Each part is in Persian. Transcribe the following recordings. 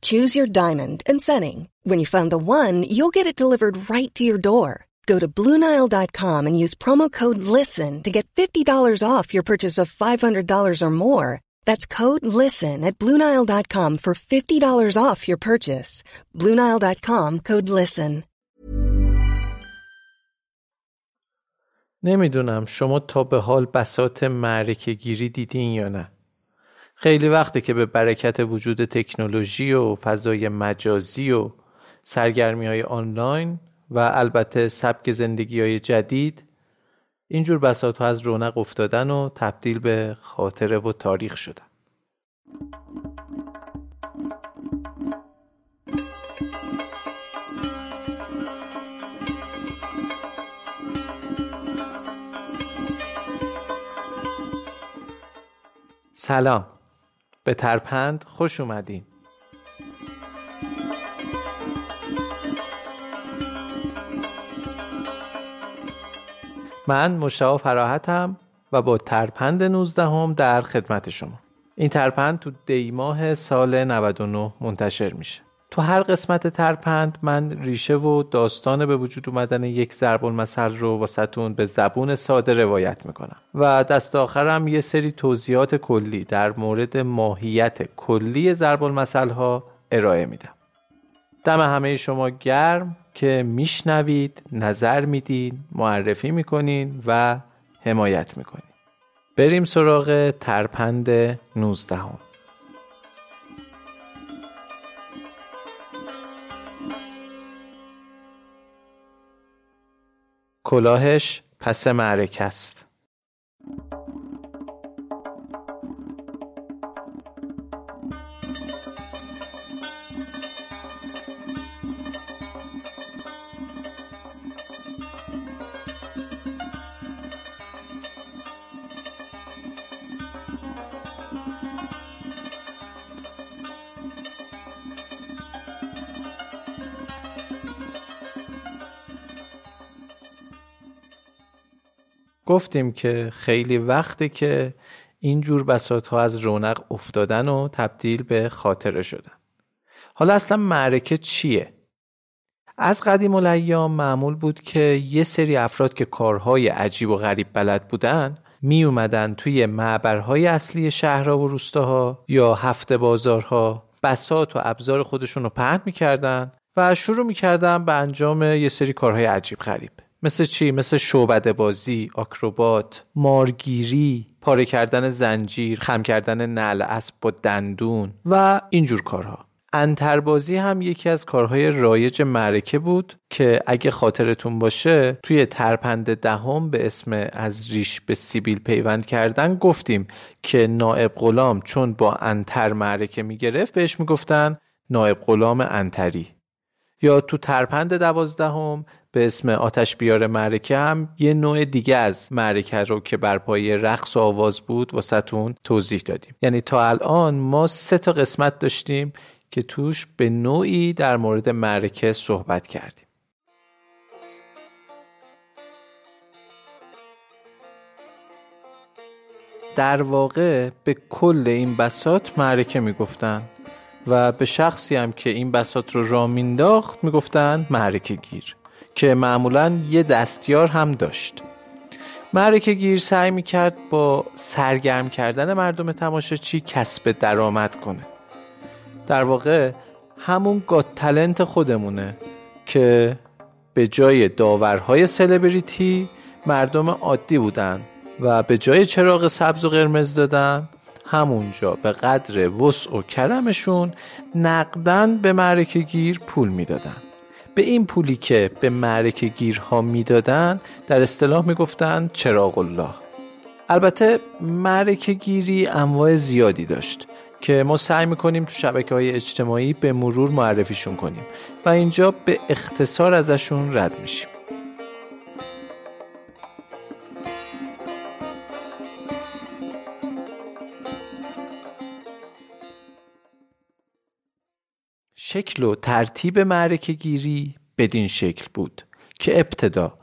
Choose your diamond and setting. When you find the one, you'll get it delivered right to your door. Go to Bluenile.com and use promo code LISTEN to get $50 off your purchase of $500 or more. That's code LISTEN at Bluenile.com for $50 off your purchase. Bluenile.com code LISTEN. نمیدونم شما تا به حال بسات معرکه گیری دیدین یا نه خیلی وقته که به برکت وجود تکنولوژی و فضای مجازی و سرگرمی های آنلاین و البته سبک زندگی های جدید اینجور بساط ها از رونق افتادن و تبدیل به خاطره و تاریخ شدن. سلام. به ترپند خوش اومدین. من مشتاق فراحتم و با ترپند 19 هم در خدمت شما. این ترپند تو دیماه سال 99 منتشر میشه. تو هر قسمت ترپند من ریشه و داستان به وجود اومدن یک ضرب المثل رو واسهتون به زبون ساده روایت می‌کنم. و دست آخرم یه سری توضیحات کلی در مورد ماهیت کلی ضرب المثل ها ارائه میدم. دم همه شما گرم که میشنوید نظر میدین معرفی می‌کنین و حمایت می‌کنین. بریم سراغ ترپند 19 هم. کلاهش پس معرکه است. گفتیم که خیلی وقته که اینجور بساط ها از رونق افتادن و تبدیل به خاطره شدن حالا اصلا معرکه چیه؟ از قدیم الایام معمول بود که یه سری افراد که کارهای عجیب و غریب بلد بودن می اومدن توی معبرهای اصلی شهرها و روستاها یا هفته بازارها بسات و ابزار خودشون رو پهن می‌کردن و شروع می‌کردن به انجام یه سری کارهای عجیب غریب مثل چی؟ مثل شعبده بازی، آکروبات، مارگیری، پاره کردن زنجیر، خم کردن نعل اسب با دندون و اینجور کارها. انتربازی هم یکی از کارهای رایج معرکه بود که اگه خاطرتون باشه توی ترپند دهم به اسم از ریش به سیبیل پیوند کردن گفتیم که نائب غلام چون با انتر معرکه می‌گرفت بهش می‌گفتن نائب غلام انتری یا تو ترپند دوازدهم به اسم آتش بیار معرکه هم یه نوع دیگه از معرکه رو که بر پای رقص و آواز بود واسهتون توضیح دادیم. یعنی تا الان ما سه تا قسمت داشتیم که توش به نوعی در مورد معرکه صحبت کردیم. در واقع به کل این بسات معرکه می‌گفتن و به شخصی هم که این بسات رو را مینداخت می‌گفتن معرکه گیر. که معمولا یه دستیار هم داشت. معرکه گیر سعی می‌کرد با سرگرم کردن مردم تماشاچی کسب درآمد کنه. در واقع همون گات تلنت خودمونه که به جای داورهای سلبریتی مردم عادی بودن و به جای چراغ سبز و قرمز دادن همونجا به قدر وسع و کرمشون نقدن به معرکه گیر پول می‌دادن. به این پولی که به معرکه گیرها می‌دادن در اصطلاح می‌گفتن چراغ الله. البته معرکه گیری انواع زیادی داشت که ما سعی می‌کنیم تو شبکه های اجتماعی به مرور معرفیشون کنیم و اینجا به اختصار ازشون رد میشیم. شکل و ترتیب معرکه گیری بدین شکل بود که ابتدا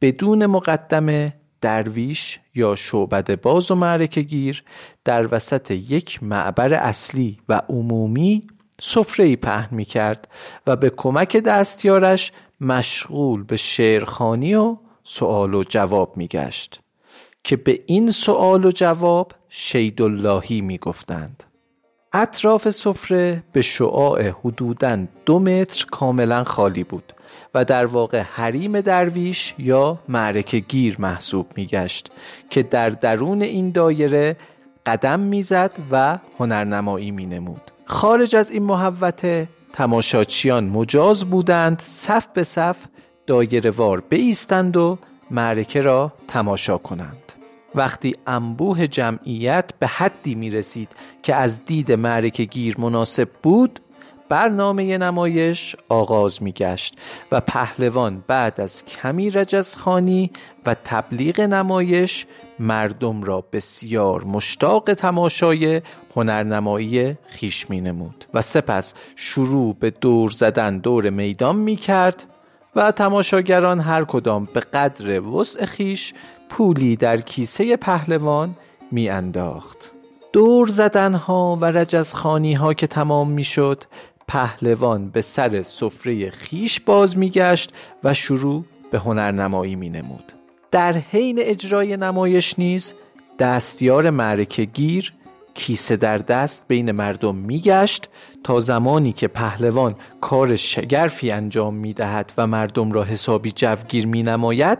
بدون مقدمه درویش یا شعبد باز و معرکه گیر در وسط یک معبر اصلی و عمومی سفره ای پهن می کرد و به کمک دستیارش مشغول به شعرخانی و سوال و جواب می گشت که به این سوال و جواب شیداللهی می گفتند اطراف سفره به شعاع حدوداً دو متر کاملا خالی بود و در واقع حریم درویش یا معرکه گیر محسوب میگشت که در درون این دایره قدم می‌زد و هنرنمایی مینمود. خارج از این محوته تماشاچیان مجاز بودند صف به صف دایره وار بیستند و معرکه را تماشا کنند. وقتی انبوه جمعیت به حدی می رسید که از دید معرکه گیر مناسب بود برنامه نمایش آغاز می گشت و پهلوان بعد از کمی رجزخانی و تبلیغ نمایش مردم را بسیار مشتاق تماشای هنرنمایی خیش می نمود و سپس شروع به دور زدن دور میدان می کرد و تماشاگران هر کدام به قدر وسع خیش پولی در کیسه پهلوان می انداخت دور زدنها و رجزخانی ها که تمام می شد پهلوان به سر سفره خیش باز میگشت و شروع به هنرنمایی می نمود. در حین اجرای نمایش نیز دستیار معرکه گیر کیسه در دست بین مردم میگشت تا زمانی که پهلوان کار شگرفی انجام می دهد و مردم را حسابی جوگیر می نماید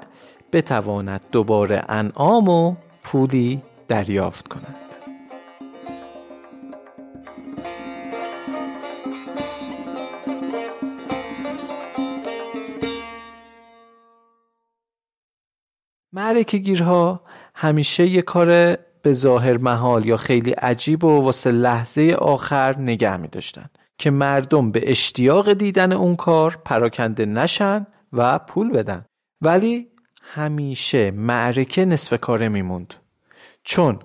بتواند دوباره انعام و پولی دریافت کند. معرکه گیرها همیشه یه کار به ظاهر محال یا خیلی عجیب و واسه لحظه آخر نگه می داشتن که مردم به اشتیاق دیدن اون کار پراکنده نشن و پول بدن. ولی همیشه معرکه نصف کاره میموند. چون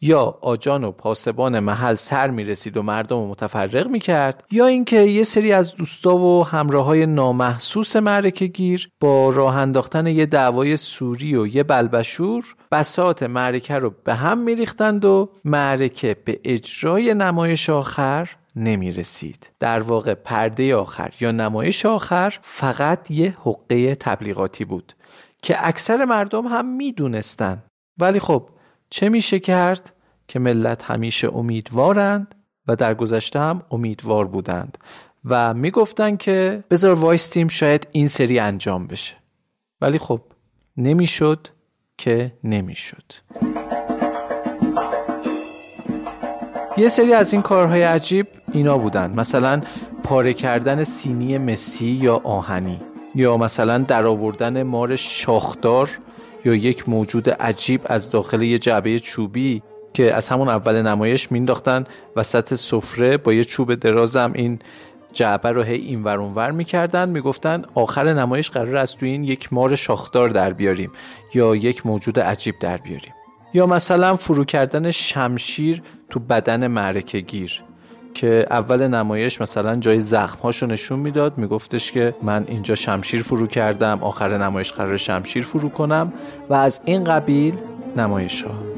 یا آجان و پاسبان محل سر می رسید و مردم رو متفرق می کرد یا اینکه یه سری از دوستا و همراه های نامحسوس معرکه گیر با راه انداختن یه دعوای سوری و یه بلبشور بسات معرکه رو به هم می ریختند و معرکه به اجرای نمایش آخر نمی رسید در واقع پرده آخر یا نمایش آخر فقط یه حقه تبلیغاتی بود. که اکثر مردم هم می‌دونستن. ولی خب چه میشه کرد که ملت همیشه امیدوارند و در گذشته هم امیدوار بودند و می‌گفتند که بذار وایستیم شاید این سری انجام بشه. ولی خب نمی‌شد که نمی‌شد. یه سری از این کارهای عجیب اینا بودن. مثلا پاره کردن سینی مسی یا آهنی. یا مثلا درآوردن مار شاخدار یا یک موجود عجیب از داخل یه جعبه چوبی که از همون اول نمایش مینداختن وسط سفره با یه چوب درازم این جعبه رو هی این ور ور می‌کردن می‌گفتن آخر نمایش قرار از تو این یک مار شاخدار در بیاریم یا یک موجود عجیب در بیاریم. یا مثلا فرو کردن شمشیر تو بدن معرکه گیر. که اول نمایش مثلا جای زخمهاشو نشون می‌داد میگفتش که من اینجا شمشیر فرو کردم آخر نمایش قرار شمشیر فرو کنم و از این قبیل نمایش ها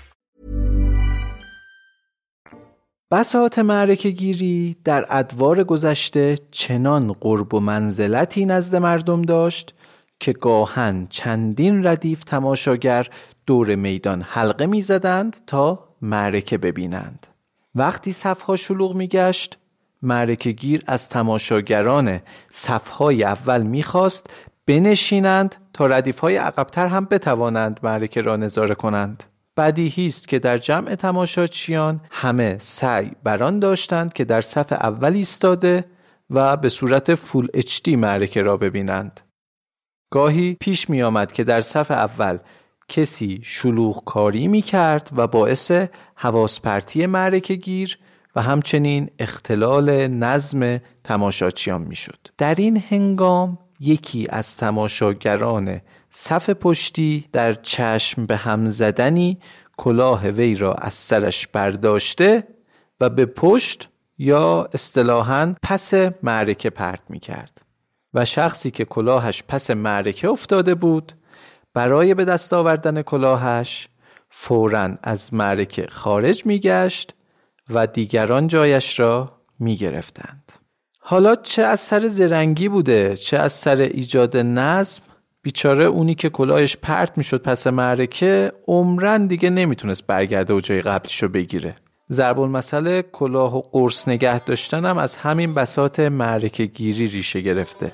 بساط معرکه گیری در ادوار گذشته چنان قرب و منزلتی نزد مردم داشت که گاهن چندین ردیف تماشاگر دور میدان حلقه می زدند تا معرکه ببینند. وقتی صفها شلوغ می گشت معرکه گیر از تماشاگران صفهای اول می‌خواست بنشینند تا ردیفهای عقبتر هم بتوانند معرکه را نظاره کنند. بدیهی است که در جمع تماشاچیان همه سعی بران داشتند که در صف اول ایستاده و به صورت فول اچ دی معرکه را ببینند. گاهی پیش می آمد که در صف اول کسی شلوغ کاری می کرد و باعث حواس پرتی معرکه گیر و همچنین اختلال نظم تماشاچیان می شد. در این هنگام یکی از تماشاگران صف پشتی در چشم به هم زدنی کلاه وی را از سرش برداشته و به پشت یا اصطلاحا پس معرکه پرت می کرد و شخصی که کلاهش پس معرکه افتاده بود برای به دست آوردن کلاهش فورا از معرکه خارج می گشت و دیگران جایش را می گرفتند. حالا چه از سر زرنگی بوده چه از سر ایجاد نظم بیچاره اونی که کلاهش پرت می‌شد پس معرکه عمرن دیگه نمی‌تونست برگرده و جای قبلیشو بگیره. ضرب المثل کلاه و قرص نگه داشتن هم از همین بساط معرکه گیری ریشه گرفته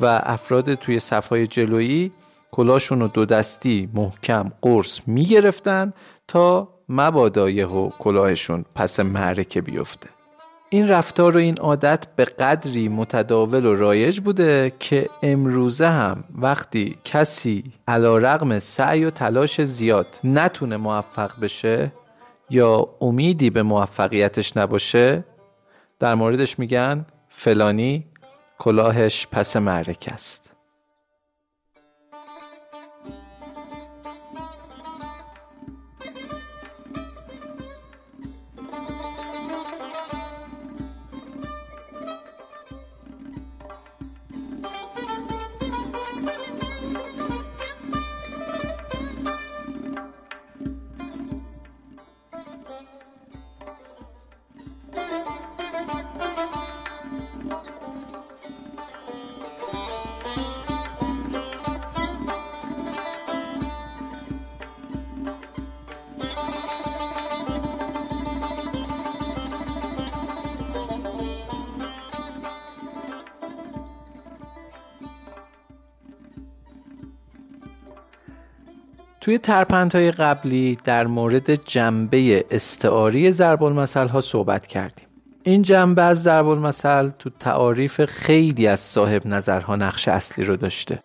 و افراد توی صفهای جلویی کلاشون رو دو دستی محکم قرص می‌گرفتن تا مبادا و کلاهشون پس معرکه بیفته. این رفتار و این عادت به قدری متداول و رایج بوده که امروزه هم وقتی کسی علا رقم سعی و تلاش زیاد نتونه موفق بشه یا امیدی به موفقیتش نباشه در موردش میگن فلانی کلاهش پس معرکه است. توی ترپندهای قبلی در مورد جنبه استعاری ضرب المثل ها صحبت کردیم. این جنبه از ضرب المثل تو تعاریف خیلی از صاحب نظرها نقش اصلی رو داشته.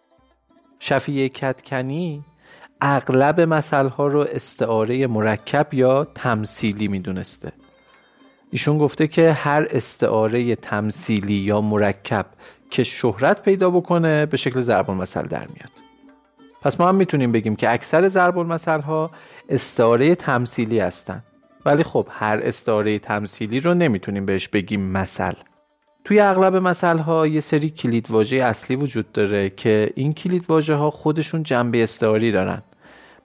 شفیه کتکنی اغلب مثل ها رو استعاره مرکب یا تمثیلی می‌دونسته. ایشون گفته که هر استعاره تمثیلی یا مرکب که شهرت پیدا بکنه به شکل ضرب المثل در میاد. پس ما هم می‌تونیم بگیم که اکثر ضرب المثل ها استعاره تمثیلی هستند ولی خب هر استعاره تمثیلی رو نمی‌تونیم بهش بگیم مثل. توی اغلب مثل ها یه سری کلید واژه اصلی وجود داره که این کلید واژه ها خودشون جنبه استعاری دارن.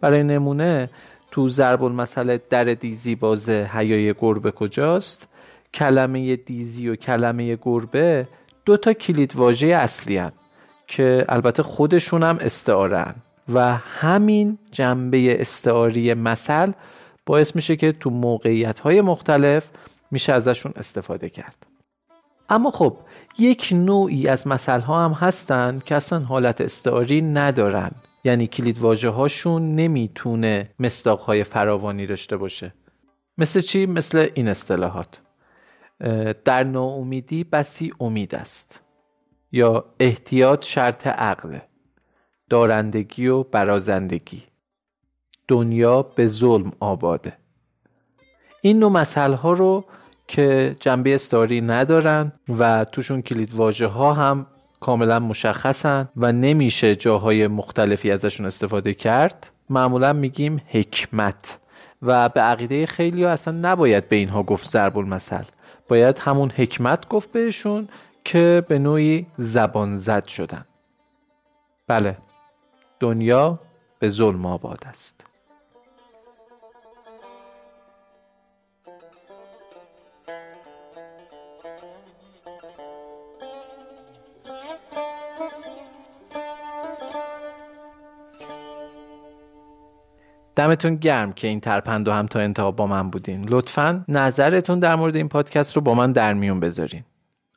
برای نمونه تو ضرب المثل در دیزی بازه حیای گربه کجاست؟ کلمه دیزی و کلمه گربه دو تا کلید واژه اصلی هن. که البته خودشون هم استعارن و همین جنبه استعاری مثل باعث میشه که تو موقعیت های مختلف میشه ازشون استفاده کرد. اما خب یک نوعی از مسئله ها هم هستن که اصلا حالت استعاری ندارن. یعنی کلید واجه هاشون نمی‌تونه مصداق های فراوانی داشته باشه. مثل چی؟ مثل این اصطلاحات. در ناامیدی بسی امید است. یا احتیاط شرط عقله دارندگی و برازندگی. دنیا به ظلم آباده. این نوع مسئله ها رو که جنبه استاری ندارن و توشون کلید واژه ها هم کاملا مشخصن و نمیشه جاهای مختلفی ازشون استفاده کرد معمولا میگیم حکمت. و به عقیده خیلی ها اصلا نباید به اینها گفت ضرب المثل. باید همون حکمت گفت بهشون که به نوعی زبان زد شدن. بله دنیا به ظلم آباد است. دمتون گرم که این ترپند هم تا انتها با من بودین. لطفا نظرتون در مورد این پادکست رو با من در میون بذارین.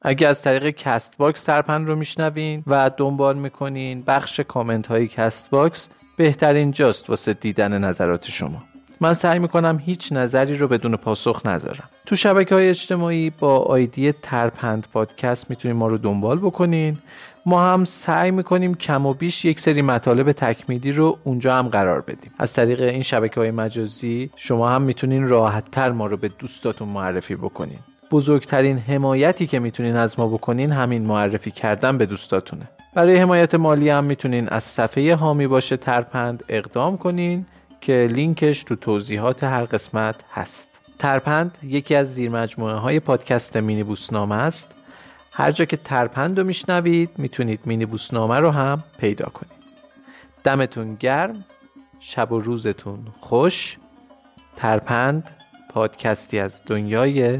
اگه از طریق Castbox ترپند رو میشنوین و دنبال می‌کنین بخش کامنت های Castbox بهترین جاست واسه دیدن نظرات شما. من سعی می‌کنم هیچ نظری رو بدون پاسخ نذارم. تو شبکه های اجتماعی با ID ترپند پادکست می‌تونید ما رو دنبال بکنین. ما هم سعی می‌کنیم کم و بیش یک سری مطالب تکمیلی رو اونجا هم قرار بدیم. از طریق این شبکه های مجازی شما هم می‌تونین راحت تر ما رو به دوستاتون معرفی بکنین. بزرگترین حمایتی که می‌تونین از ما بکنین همین معرفی کردن به دوستاتونه. برای حمایت مالی هم می‌تونین از صفحه هامی باشه ترپند اقدام کنین که لینکش تو توضیحات هر قسمت هست. ترپند یکی از زیر مجموعه های پادکست مینی بوسنامه است. هر جا که ترپند رو میشنوید می‌تونید مینی بوسنامه رو هم پیدا کنید. دمتون گرم شب و روزتون خوش. ترپند پادکستی از دنیای